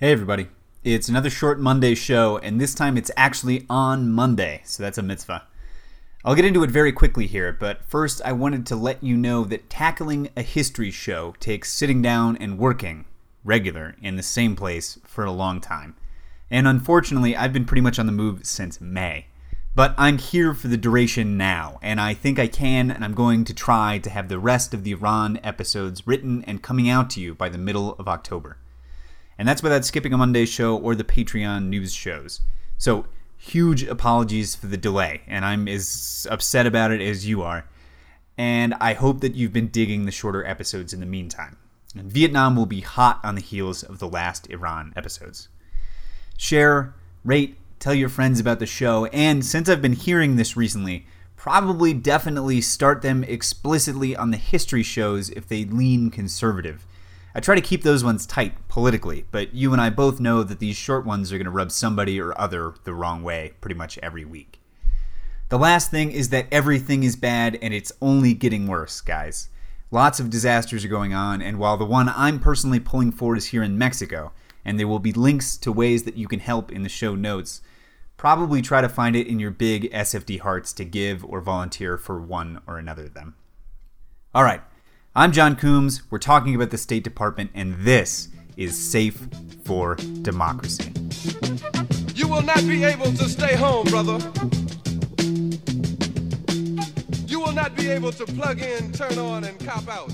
Hey, everybody. It's another short Monday show, and this time it's actually on Monday, so that's a mitzvah. I'll get into it very quickly here, but first I wanted to let you know that tackling a history show takes sitting down and working, regular, in the same place for a long time. And unfortunately, I've been pretty much on the move since May. But I'm here for the duration now, and I think I can, and I'm going to try to have the rest of the Iran episodes written and coming out to you by the middle of October. And that's without skipping a Monday show or the Patreon news shows. So, huge apologies for the delay, and I'm as upset about it as you are. And I hope that you've been digging the shorter episodes in the meantime. And Vietnam will be hot on the heels of the last Iran episodes. Share, rate, tell your friends about the show, and since I've been hearing this recently, probably definitely start them explicitly on the history shows if they lean conservative. I try to keep those ones tight politically, but you and I both know that these short ones are going to rub somebody or other the wrong way pretty much every week. The last thing is that everything is bad and it's only getting worse, guys. Lots of disasters are going on, and while the one I'm personally pulling for is here in Mexico, and there will be links to ways that you can help in the show notes, probably try to find it in your big SFD hearts to give or volunteer for one or another of them. All right, I'm John Coombs. We're talking about the State Department, and this is Safe for Democracy. You will not be able to stay home, brother. You will not be able to plug in, turn on, and cop out.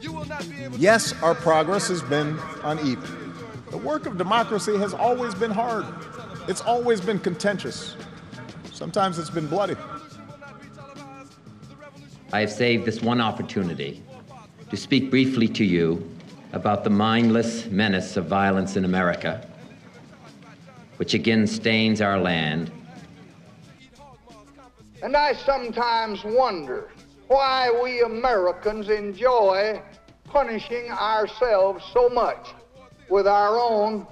You will not be able Yes, our progress has been uneven. The work of democracy has always been hard. It's always been contentious. Sometimes it's been bloody. I have saved this one opportunity to speak briefly to you about the mindless menace of violence in America, which again stains our land. And I sometimes wonder why we Americans enjoy punishing ourselves so much with our own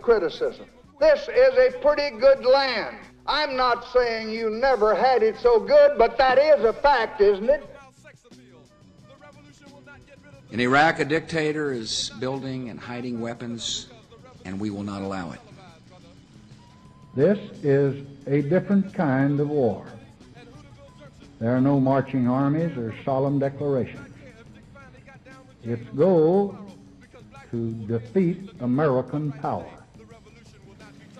criticism. This is a pretty good land. I'm not saying you never had it so good, but that is a fact, isn't it? In Iraq, a dictator is building and hiding weapons, and we will not allow it. This is a different kind of war. There are no marching armies or solemn declarations. Its goal to defeat American power.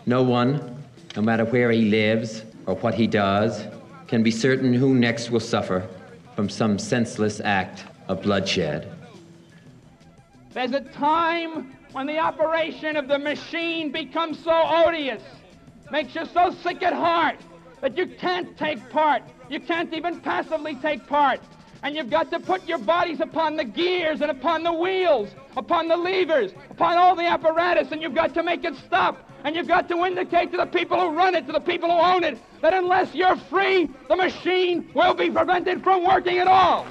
No one, no matter where he lives or what he does, can be certain who next will suffer from some senseless act of bloodshed. There's a time when the operation of the machine becomes so odious, makes you so sick at heart that you can't take part. You can't even passively take part. And you've got to put your bodies upon the gears and upon the wheels, upon the levers, upon all the apparatus, and you've got to make it stop. And you've got to indicate to the people who run it, to the people who own it, that unless you're free, the machine will be prevented from working at all.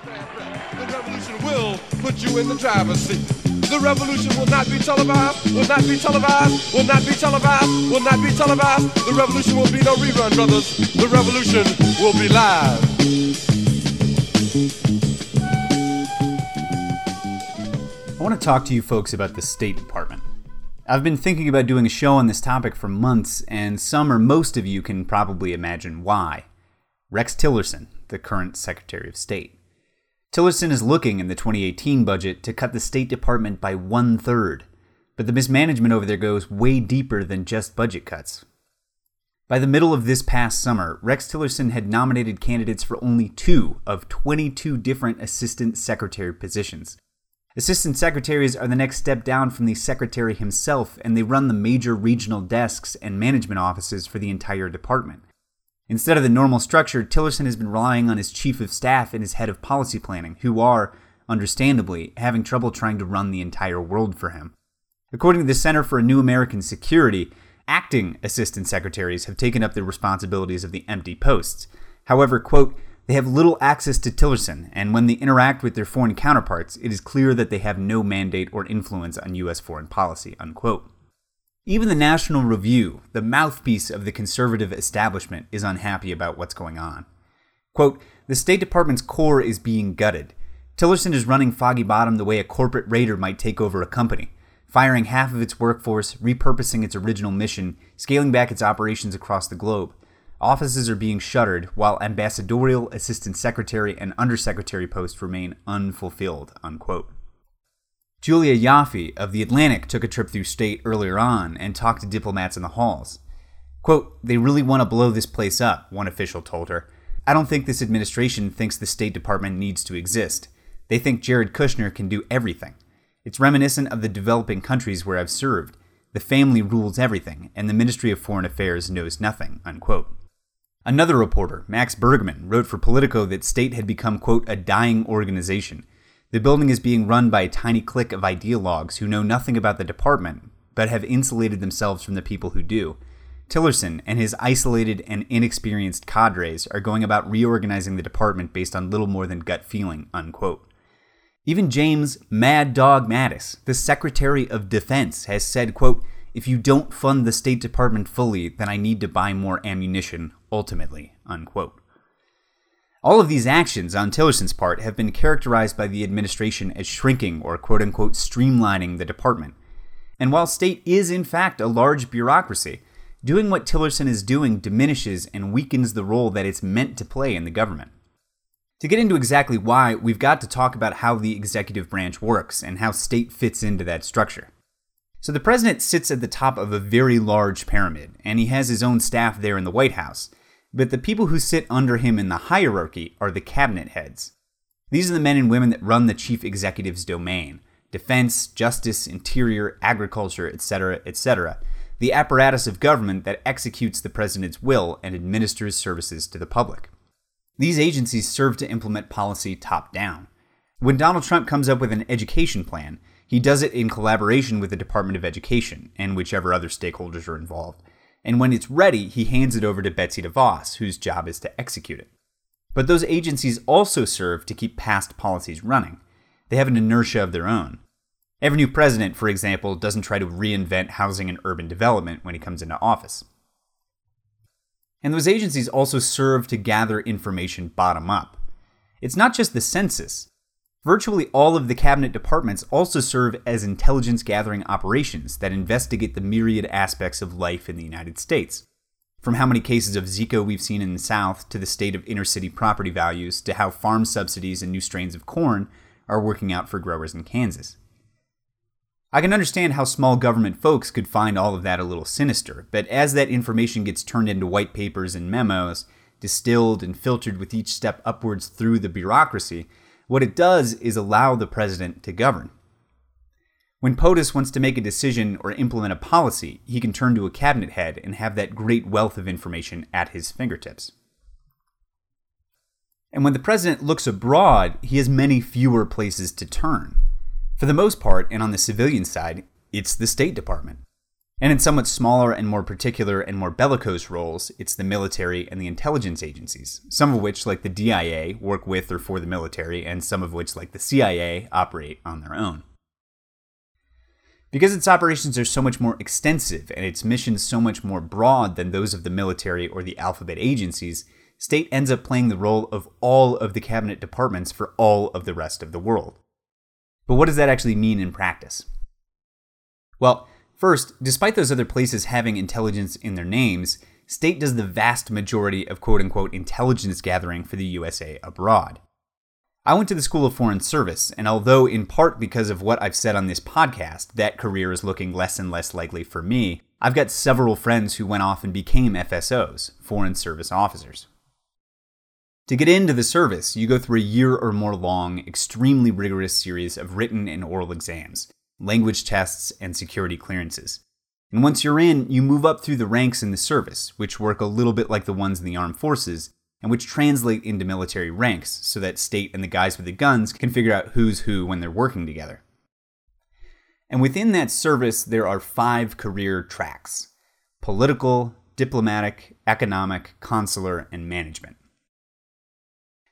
The revolution will put you in the driver's seat. The revolution will not be televised, will not be televised, will not be televised, will not be televised. The revolution will be no rerun, brothers. The revolution will be live. I want to talk to you folks about the State Department. I've been thinking about doing a show on this topic for months, and some or most of you can probably imagine why. Rex Tillerson, the current Secretary of State. Tillerson is looking in the 2018 budget to cut the State Department by one third, but the mismanagement over there goes way deeper than just budget cuts. By the middle of this past summer, Rex Tillerson had nominated candidates for only two of 22 different assistant secretary positions. Assistant secretaries are the next step down from the secretary himself, and they run the major regional desks and management offices for the entire department. Instead of the normal structure, Tillerson has been relying on his chief of staff and his head of policy planning, who are, understandably, having trouble trying to run the entire world for him. According to the Center for a New American Security, acting assistant secretaries have taken up the responsibilities of the empty posts. However, quote, they have little access to Tillerson, and when they interact with their foreign counterparts, it is clear that they have no mandate or influence on U.S. foreign policy. Unquote. Even the National Review, the mouthpiece of the conservative establishment, is unhappy about what's going on. Quote, the State Department's core is being gutted. Tillerson is running Foggy Bottom the way a corporate raider might take over a company. firing half of its workforce, repurposing its original mission, scaling back its operations across the globe. Offices are being shuttered, while ambassadorial, assistant secretary, and undersecretary posts remain unfulfilled. Unquote. Julia Ioffe of The Atlantic took a trip through state earlier on and talked to diplomats in the halls. Quote, They really want to blow this place up, one official told her. I don't think this administration thinks the State Department needs to exist. They think Jared Kushner can do everything. It's reminiscent of the developing countries where I've served. The family rules everything, and the Ministry of Foreign Affairs knows nothing. Unquote. Another reporter, Max Bergmann, wrote for Politico that state had become, quote, a dying organization. The building is being run by a tiny clique of ideologues who know nothing about the department, but have insulated themselves from the people who do. Tillerson and his isolated and inexperienced cadres are going about reorganizing the department based on little more than gut feeling, unquote. Even James Mad Dog Mattis, the Secretary of Defense, has said, quote, if you don't fund the State Department fully, then I need to buy more ammunition, ultimately, unquote. All of these actions on Tillerson's part have been characterized by the administration as shrinking or quote unquote streamlining the department. And while state is in fact a large bureaucracy, doing what Tillerson is doing diminishes and weakens the role that it's meant to play in the government. To get into exactly why, we've got to talk about how the executive branch works and how state fits into that structure. So, the president sits at the top of a very large pyramid, and he has his own staff there in the White House. But the people who sit under him in the hierarchy are the cabinet heads. These are the men and women that run the chief executive's domain defense, justice, interior, agriculture, etc., etc the apparatus of government that executes the president's will and administers services to the public. These agencies serve to implement policy top down. When Donald Trump comes up with an education plan, he does it in collaboration with the Department of Education and whichever other stakeholders are involved. And when it's ready, he hands it over to Betsy DeVos, whose job is to execute it. But those agencies also serve to keep past policies running. They have an inertia of their own. Every new president, for example, doesn't try to reinvent housing and urban development when he comes into office. And those agencies also serve to gather information bottom up. It's not just the census. Virtually all of the cabinet departments also serve as intelligence gathering operations that investigate the myriad aspects of life in the United States. From how many cases of Zika we've seen in the South, to the state of inner city property values, to how farm subsidies and new strains of corn are working out for growers in Kansas. I can understand how small government folks could find all of that a little sinister, but as that information gets turned into white papers and memos, distilled and filtered with each step upwards through the bureaucracy, what it does is allow the president to govern. When POTUS wants to make a decision or implement a policy, he can turn to a cabinet head and have that great wealth of information at his fingertips. And when the president looks abroad, he has many fewer places to turn. For the most part, and on the civilian side, it's the State Department. And in somewhat smaller and more particular and more bellicose roles, it's the military and the intelligence agencies, some of which, like the DIA, work with or for the military, and some of which, like the CIA, operate on their own. Because its operations are so much more extensive and its missions so much more broad than those of the military or the alphabet agencies, state ends up playing the role of all of the cabinet departments for all of the rest of the world. But what does that actually mean in practice? Well, first, despite those other places having intelligence in their names, state does the vast majority of quote unquote intelligence gathering for the USA abroad. I went to the School of Foreign Service, and although in part because of what I've said on this podcast, that career is looking less and less likely for me, I've got several friends who went off and became FSOs, Foreign Service Officers. To get into the service, you go through a year or more long, extremely rigorous series of written and oral exams, language tests, and security clearances. And once you're in, you move up through the ranks in the service, which work a little bit like the ones in the armed forces, and which translate into military ranks so that state and the guys with the guns can figure out who's who when they're working together. And within that service, there are five career tracks political, diplomatic, economic, consular, and management.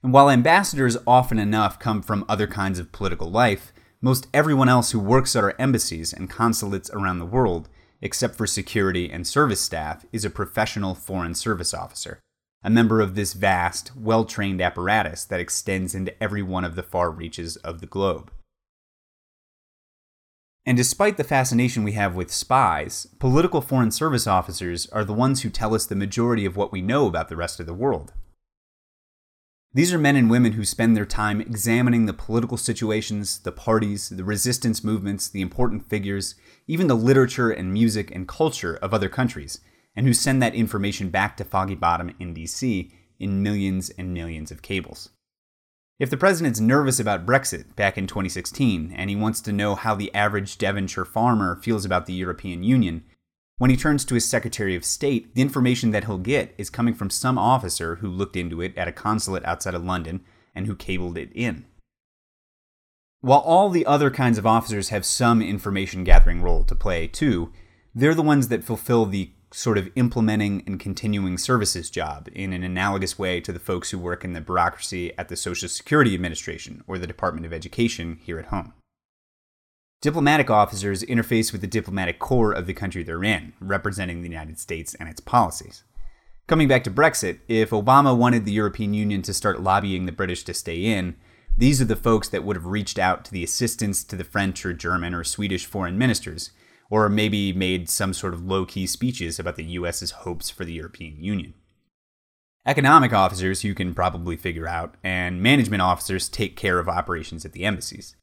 And while ambassadors often enough come from other kinds of political life, most everyone else who works at our embassies and consulates around the world, except for security and service staff, is a professional foreign service officer, a member of this vast, well trained apparatus that extends into every one of the far reaches of the globe. And despite the fascination we have with spies, political foreign service officers are the ones who tell us the majority of what we know about the rest of the world. These are men and women who spend their time examining the political situations, the parties, the resistance movements, the important figures, even the literature and music and culture of other countries, and who send that information back to Foggy Bottom in DC in millions and millions of cables. If the president's nervous about Brexit back in 2016 and he wants to know how the average Devonshire farmer feels about the European Union, when he turns to his Secretary of State, the information that he'll get is coming from some officer who looked into it at a consulate outside of London and who cabled it in. While all the other kinds of officers have some information gathering role to play too, they're the ones that fulfill the sort of implementing and continuing services job in an analogous way to the folks who work in the bureaucracy at the Social Security Administration or the Department of Education here at home. Diplomatic officers interface with the diplomatic corps of the country they're in, representing the United States and its policies. Coming back to Brexit, if Obama wanted the European Union to start lobbying the British to stay in, these are the folks that would have reached out to the assistance to the French or German or Swedish foreign ministers or maybe made some sort of low key speeches about the US's hopes for the European Union. Economic officers, you can probably figure out, and management officers take care of operations at the embassies.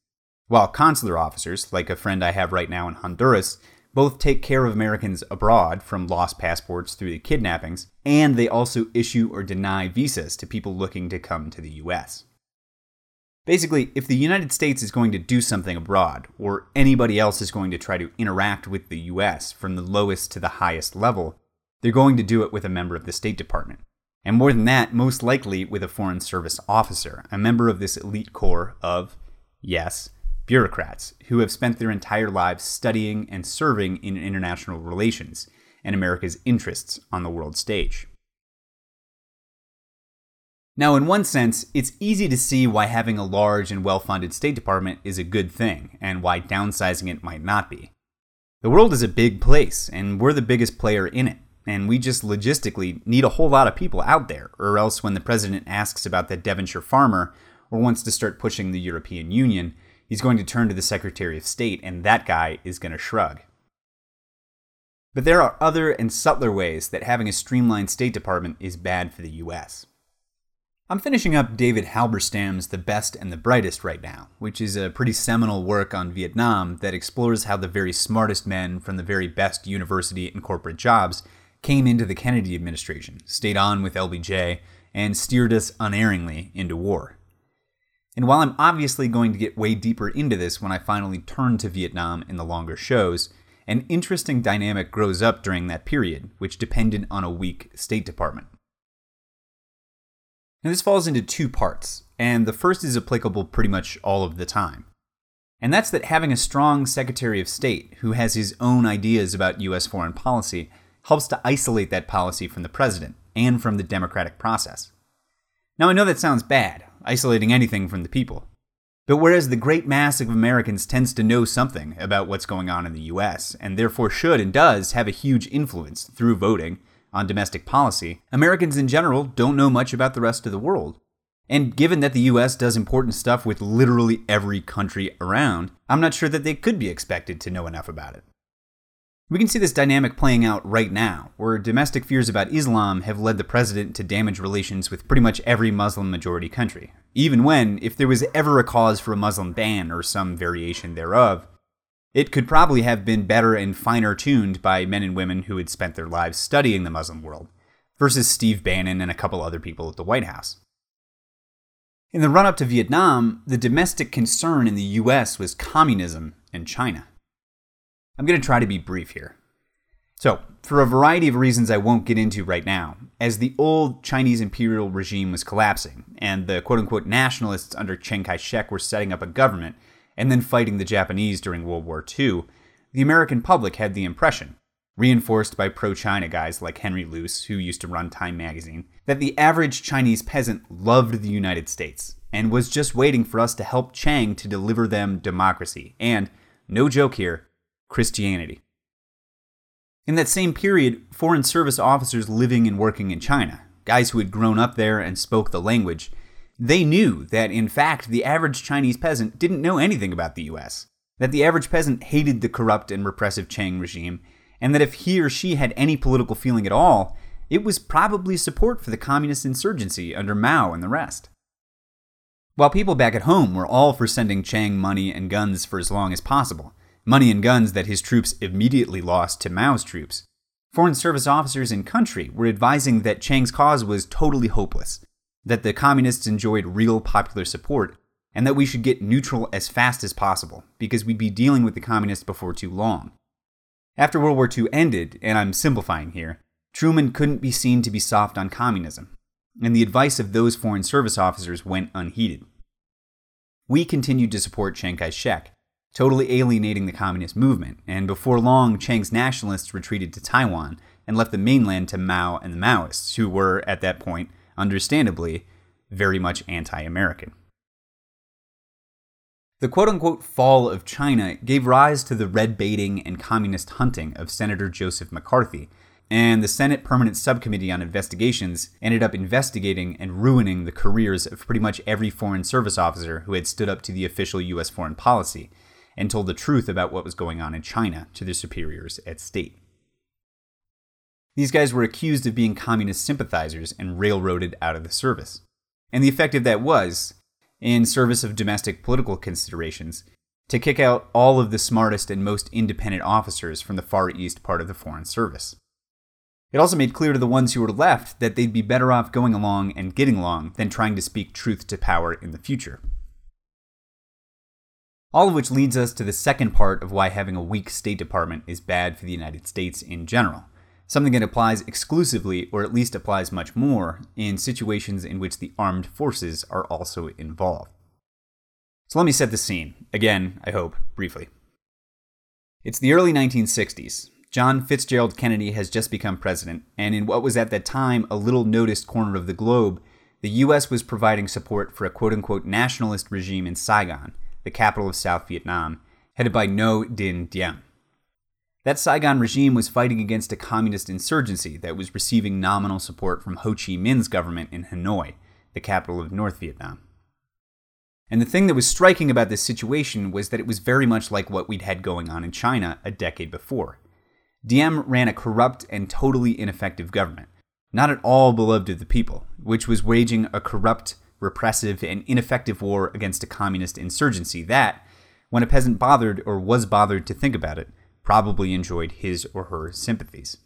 While consular officers, like a friend I have right now in Honduras, both take care of Americans abroad from lost passports through the kidnappings, and they also issue or deny visas to people looking to come to the US. Basically, if the United States is going to do something abroad, or anybody else is going to try to interact with the US from the lowest to the highest level, they're going to do it with a member of the State Department. And more than that, most likely with a Foreign Service officer, a member of this elite corps of, yes, bureaucrats who have spent their entire lives studying and serving in international relations and America's interests on the world stage. Now, in one sense, it's easy to see why having a large and well funded State Department is a good thing, and why downsizing it might not be. The world is a big place, and we're the biggest player in it, and we just logistically need a whole lot of people out there, or else when the president asks about the Devonshire farmer or wants to start pushing the European Union, he's going to turn to the Secretary of State, and that guy is going to shrug. But there are other and subtler ways that having a streamlined State Department is bad for the US. I'm finishing up David Halberstam's The Best and the Brightest right now, which is a pretty seminal work on Vietnam that explores how the very smartest men from the very best university and corporate jobs came into the Kennedy administration, stayed on with LBJ, and steered us unerringly into war. And while I'm obviously going to get way deeper into this when I finally turn to Vietnam in the longer shows, an interesting dynamic grows up during that period, which depended on a weak State Department. Now, this falls into two parts, and the first is applicable pretty much all of the time. And that's that having a strong Secretary of State who has his own ideas about U.S. foreign policy helps to isolate that policy from the president and from the democratic process. Now, I know that sounds bad, isolating anything from the people. But whereas the great mass of Americans tends to know something about what's going on in the US, and therefore should and does have a huge influence through voting on domestic policy, Americans in general don't know much about the rest of the world. And given that the US does important stuff with literally every country around, I'm not sure that they could be expected to know enough about it. We can see this dynamic playing out right now, where domestic fears about Islam have led the president to damage relations with pretty much every Muslim majority country. Even when, if there was ever a cause for a Muslim ban or some variation thereof, it could probably have been better and finer tuned by men and women who had spent their lives studying the Muslim world, versus Steve Bannon and a couple other people at the White House. In the run up to Vietnam, the domestic concern in the US was communism and China. I'm going to try to be brief here. So, for a variety of reasons I won't get into right now, as the old Chinese imperial regime was collapsing and the quote unquote nationalists under Chiang Kai shek were setting up a government and then fighting the Japanese during World War II, the American public had the impression, reinforced by pro China guys like Henry Luce, who used to run Time magazine, that the average Chinese peasant loved the United States and was just waiting for us to help Chiang to deliver them democracy and, no joke here, Christianity. In that same period, Foreign Service officers living and working in China, guys who had grown up there and spoke the language, they knew that, in fact, the average Chinese peasant didn't know anything about the US, that the average peasant hated the corrupt and repressive Chiang regime, and that if he or she had any political feeling at all, it was probably support for the communist insurgency under Mao and the rest. While people back at home were all for sending Chiang money and guns for as long as possible, money and guns that his troops immediately lost to Mao's troops, foreign service officers in country were advising that Chiang's cause was totally hopeless, that the communists enjoyed real popular support, and that we should get neutral as fast as possible because we'd be dealing with the communists before too long. After World War II ended, and I'm simplifying here, Truman couldn't be seen to be soft on communism, and the advice of those foreign service officers went unheeded. We continued to support Chiang Kai shek, totally alienating the communist movement, and before long, Chiang's nationalists retreated to Taiwan and left the mainland to Mao and the Maoists, who were, at that point, understandably, very much anti American. The quote unquote fall of China gave rise to the red baiting and communist hunting of Senator Joseph McCarthy, and the Senate Permanent Subcommittee on Investigations ended up investigating and ruining the careers of pretty much every Foreign Service officer who had stood up to the official U.S. foreign policy and told the truth about what was going on in China to their superiors at state. These guys were accused of being communist sympathizers and railroaded out of the service. And the effect of that was, in service of domestic political considerations, to kick out all of the smartest and most independent officers from the Far East part of the Foreign Service. It also made clear to the ones who were left that they'd be better off going along and getting along than trying to speak truth to power in the future. All of which leads us to the second part of why having a weak State Department is bad for the United States in general something that applies exclusively, or at least applies much more, in situations in which the armed forces are also involved. So let me set the scene, again, I hope, briefly. It's the early 1960s. John Fitzgerald Kennedy has just become president, and in what was at that time a little noticed corner of the globe, the US was providing support for a quote unquote nationalist regime in Saigon, the capital of South Vietnam, headed by Ngo Dinh Diem. That Saigon regime was fighting against a communist insurgency that was receiving nominal support from Ho Chi Minh's government in Hanoi, the capital of North Vietnam. And the thing that was striking about this situation was that it was very much like what we'd had going on in China a decade before. Diem ran a corrupt and totally ineffective government, not at all beloved of the people, which was waging a corrupt, repressive, and ineffective war against a communist insurgency that, when a peasant bothered or was bothered to think about it, probably enjoyed his or her sympathies.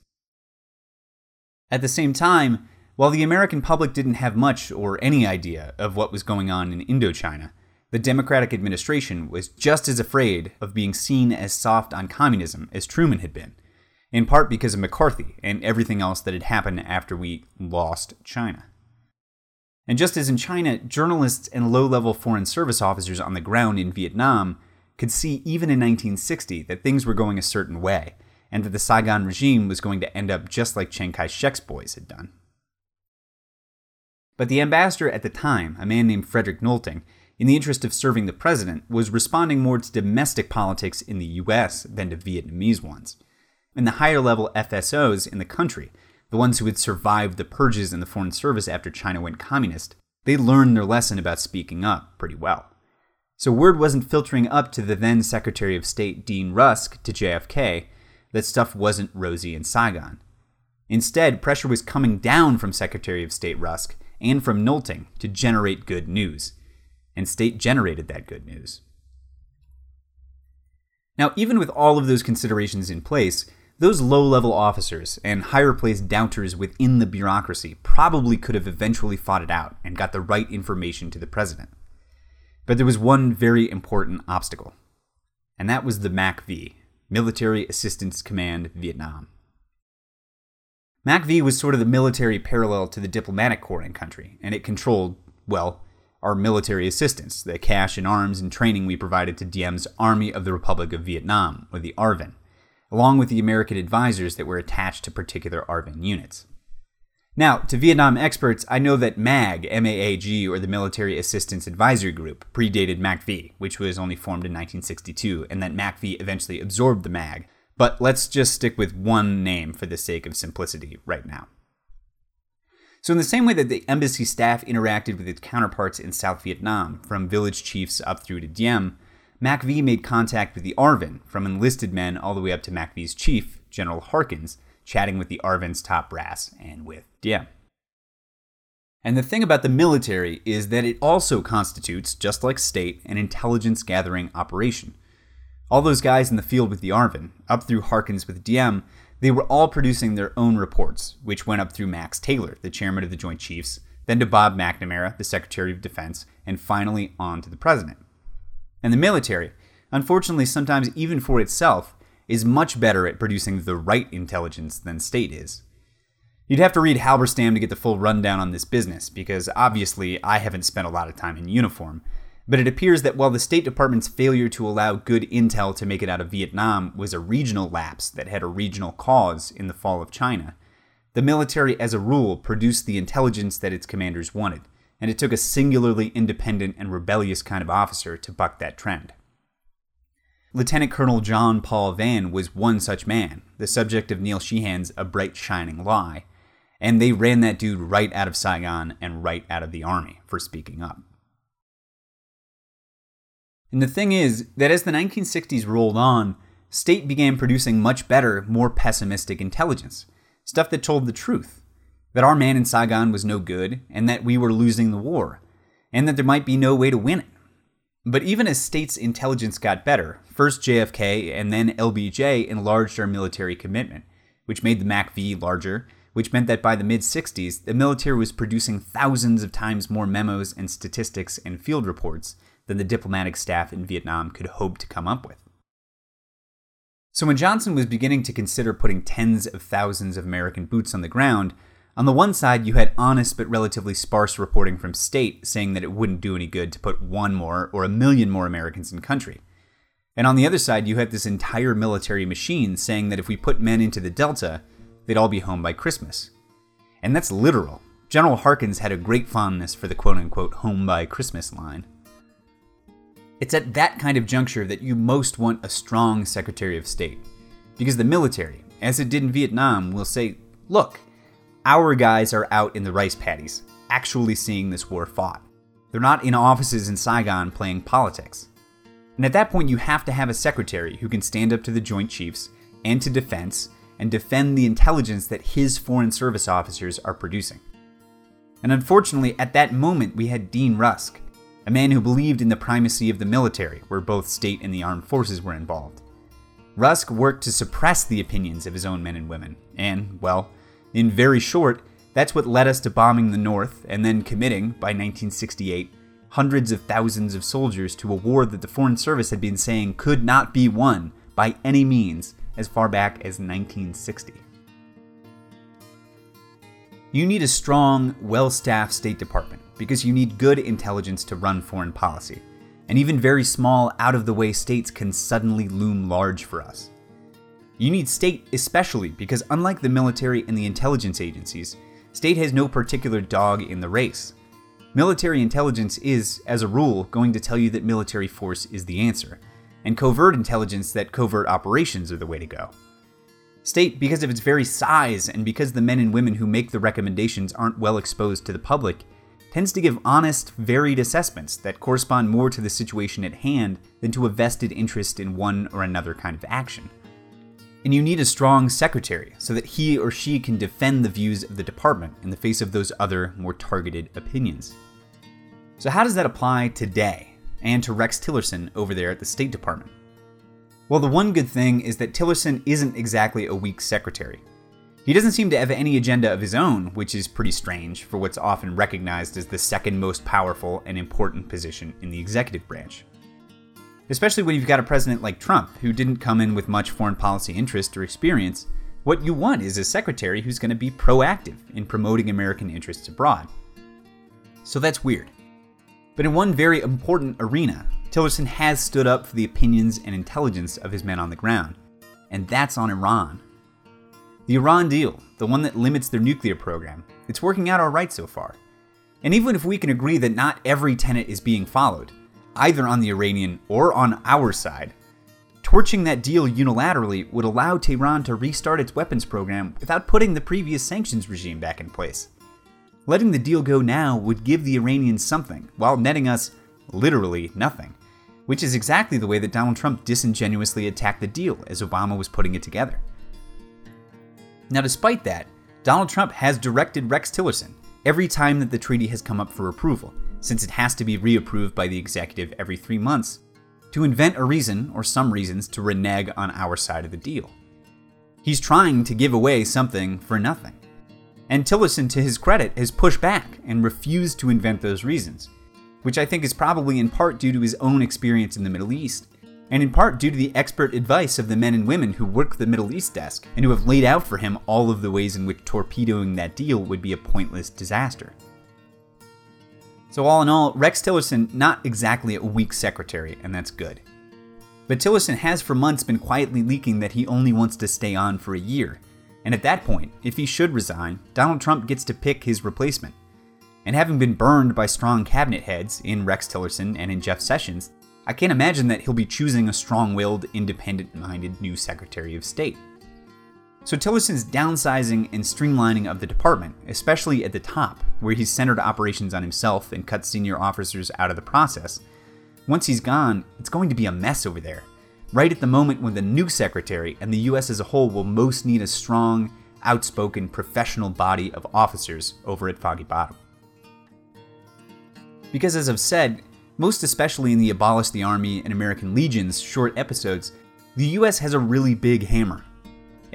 At the same time, while the American public didn't have much or any idea of what was going on in Indochina, the Democratic administration was just as afraid of being seen as soft on communism as Truman had been, in part because of McCarthy and everything else that had happened after we lost China. And just as in China, journalists and low level foreign service officers on the ground in Vietnam could see even in 1960 that things were going a certain way, and that the Saigon regime was going to end up just like Chiang Kai shek's boys had done. But the ambassador at the time, a man named Frederick Nolting, in the interest of serving the president, was responding more to domestic politics in the US than to Vietnamese ones. And the higher level FSOs in the country, the ones who had survived the purges in the Foreign Service after China went communist, they learned their lesson about speaking up pretty well. So word wasn't filtering up to the then Secretary of State Dean Rusk to JFK that stuff wasn't rosy in Saigon. Instead, pressure was coming down from Secretary of State Rusk and from Nolting to generate good news. And State generated that good news. Now, even with all of those considerations in place, those low level officers and higher placed doubters within the bureaucracy probably could have eventually fought it out and got the right information to the president. But there was one very important obstacle, and that was the MACV, Military Assistance Command Vietnam. MACV was sort of the military parallel to the diplomatic corps in country, and it controlled, well, our military assistance, the cash and arms and training we provided to Diem's Army of the Republic of Vietnam, or the ARVN, along with the American advisors that were attached to particular ARVN units. Now, to Vietnam experts, I know that MAG, MAAG, or the Military Assistance Advisory Group, predated MACV, which was only formed in 1962, and that MACV eventually absorbed the MAG. But let's just stick with one name for the sake of simplicity right now. So, in the same way that the embassy staff interacted with its counterparts in South Vietnam, from village chiefs up through to Diem, MACV made contact with the ARVN, from enlisted men all the way up to MACV's chief, General Harkins, chatting with the ARVN's top brass and with Diem. And the thing about the military is that it also constitutes, just like state, an intelligence gathering operation. All those guys in the field with the Arvin, up through Harkins with Diem, they were all producing their own reports, which went up through Max Taylor, the chairman of the Joint Chiefs, then to Bob McNamara, the Secretary of Defense, and finally on to the President. And the military, unfortunately, sometimes even for itself, is much better at producing the right intelligence than state is. You'd have to read Halberstam to get the full rundown on this business, because obviously I haven't spent a lot of time in uniform. But it appears that while the State Department's failure to allow good intel to make it out of Vietnam was a regional lapse that had a regional cause in the fall of China, the military, as a rule, produced the intelligence that its commanders wanted, and it took a singularly independent and rebellious kind of officer to buck that trend. Lieutenant Colonel John Paul Vann was one such man, the subject of Neil Sheehan's A Bright Shining Lie, and they ran that dude right out of Saigon and right out of the army for speaking up. And the thing is that as the 1960s rolled on, state began producing much better, more pessimistic intelligence, stuff that told the truth that our man in Saigon was no good, and that we were losing the war, and that there might be no way to win it. But even as states' intelligence got better, first JFK and then LBJ enlarged our military commitment, which made the MACV larger, which meant that by the mid 60s, the military was producing thousands of times more memos and statistics and field reports than the diplomatic staff in Vietnam could hope to come up with. So when Johnson was beginning to consider putting tens of thousands of American boots on the ground, on the one side, you had honest but relatively sparse reporting from state saying that it wouldn't do any good to put one more or a million more Americans in country. And on the other side, you had this entire military machine saying that if we put men into the Delta, they'd all be home by Christmas. And that's literal. General Harkins had a great fondness for the quote unquote home by Christmas line. It's at that kind of juncture that you most want a strong Secretary of State. Because the military, as it did in Vietnam, will say, look, our guys are out in the rice paddies, actually seeing this war fought. They're not in offices in Saigon playing politics. And at that point, you have to have a secretary who can stand up to the Joint Chiefs and to defense and defend the intelligence that his Foreign Service officers are producing. And unfortunately, at that moment, we had Dean Rusk, a man who believed in the primacy of the military, where both state and the armed forces were involved. Rusk worked to suppress the opinions of his own men and women, and, well, in very short, that's what led us to bombing the North and then committing, by 1968, hundreds of thousands of soldiers to a war that the Foreign Service had been saying could not be won by any means as far back as 1960. You need a strong, well staffed State Department because you need good intelligence to run foreign policy, and even very small, out of the way states can suddenly loom large for us. You need state especially because, unlike the military and the intelligence agencies, state has no particular dog in the race. Military intelligence is, as a rule, going to tell you that military force is the answer, and covert intelligence that covert operations are the way to go. State, because of its very size and because the men and women who make the recommendations aren't well exposed to the public, tends to give honest, varied assessments that correspond more to the situation at hand than to a vested interest in one or another kind of action. And you need a strong secretary so that he or she can defend the views of the department in the face of those other, more targeted opinions. So, how does that apply today and to Rex Tillerson over there at the State Department? Well, the one good thing is that Tillerson isn't exactly a weak secretary. He doesn't seem to have any agenda of his own, which is pretty strange for what's often recognized as the second most powerful and important position in the executive branch. Especially when you've got a president like Trump, who didn't come in with much foreign policy interest or experience, what you want is a secretary who's going to be proactive in promoting American interests abroad. So that's weird. But in one very important arena, Tillerson has stood up for the opinions and intelligence of his men on the ground, and that's on Iran. The Iran deal, the one that limits their nuclear program, it's working out alright so far. And even if we can agree that not every tenet is being followed, either on the Iranian or on our side, torching that deal unilaterally would allow Tehran to restart its weapons program without putting the previous sanctions regime back in place. Letting the deal go now would give the Iranians something, while netting us literally nothing. which is exactly the way that Donald Trump disingenuously attacked the deal as Obama was putting it together. Now, despite that, Donald Trump has directed Rex Tillerson every time that the treaty has come up for approval, since it has to be reapproved by the executive every three months, to invent a reason or some reasons to renege on our side of the deal. He's trying to give away something for nothing. And Tillerson, to his credit, has pushed back and refused to invent those reasons, which I think is probably in part due to his own experience in the Middle East, and in part due to the expert advice of the men and women who work the Middle East desk and who have laid out for him all of the ways in which torpedoing that deal would be a pointless disaster. So, all in all, Rex Tillerson, not exactly a weak secretary, and that's good. But Tillerson has for months been quietly leaking that he only wants to stay on for a year. And at that point, if he should resign, Donald Trump gets to pick his replacement. And having been burned by strong cabinet heads in Rex Tillerson and in Jeff Sessions, I can't imagine that he'll be choosing a strong willed, independent minded new Secretary of State. So Tillerson's downsizing and streamlining of the department, especially at the top, where he's centered operations on himself and cut senior officers out of the process, once he's gone, it's going to be a mess over there. Right at the moment when the new secretary and the US as a whole will most need a strong, outspoken, professional body of officers over at Foggy Bottom. Because, as I've said, most especially in the Abolish the Army and American Legions short episodes, the US has a really big hammer.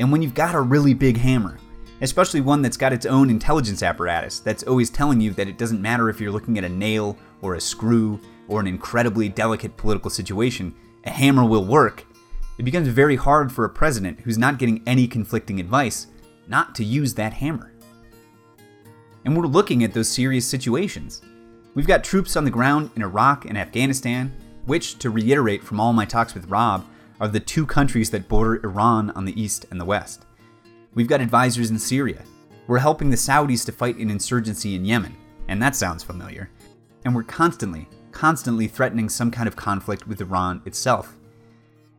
And when you've got a really big hammer, especially one that's got its own intelligence apparatus that's always telling you that it doesn't matter if you're looking at a nail or a screw or an incredibly delicate political situation, a hammer will work, it becomes very hard for a president who's not getting any conflicting advice not to use that hammer. And we're looking at those serious situations. We've got troops on the ground in Iraq and Afghanistan, which, to reiterate from all my talks with Rob, are the two countries that border Iran on the east and the west. We've got advisors in Syria. We're helping the Saudis to fight an insurgency in Yemen, and that sounds familiar. And we're constantly, constantly threatening some kind of conflict with Iran itself.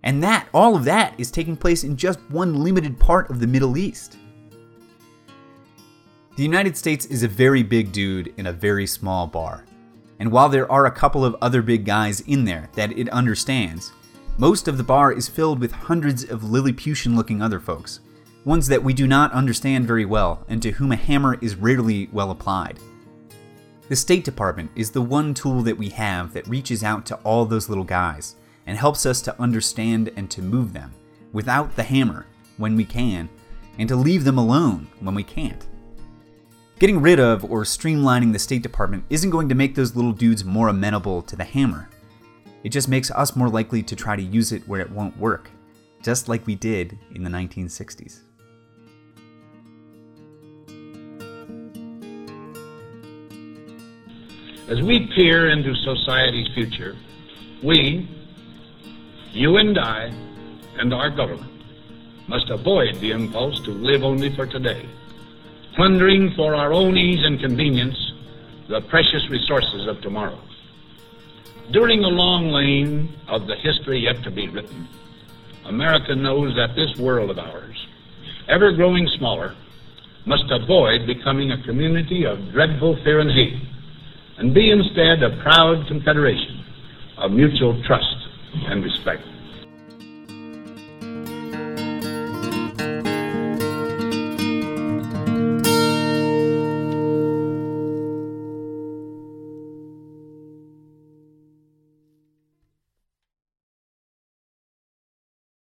And that, all of that, is taking place in just one limited part of the Middle East. The United States is a very big dude in a very small bar. And while there are a couple of other big guys in there that it understands, most of the bar is filled with hundreds of Lilliputian looking other folks, ones that we do not understand very well and to whom a hammer is rarely well applied. The State Department is the one tool that we have that reaches out to all those little guys and helps us to understand and to move them without the hammer when we can, and to leave them alone when we can't. Getting rid of or streamlining the State Department isn't going to make those little dudes more amenable to the hammer. It just makes us more likely to try to use it where it won't work, just like we did in the 1960s. As we peer into society's future, we, you and I, and our government, must avoid the impulse to live only for today plundering for our own ease and convenience the precious resources of tomorrow. During the long lane of the history yet to be written, America knows that this world of ours, ever growing smaller, must avoid becoming a community of dreadful fear and hate, and be instead a proud confederation of mutual trust and respect.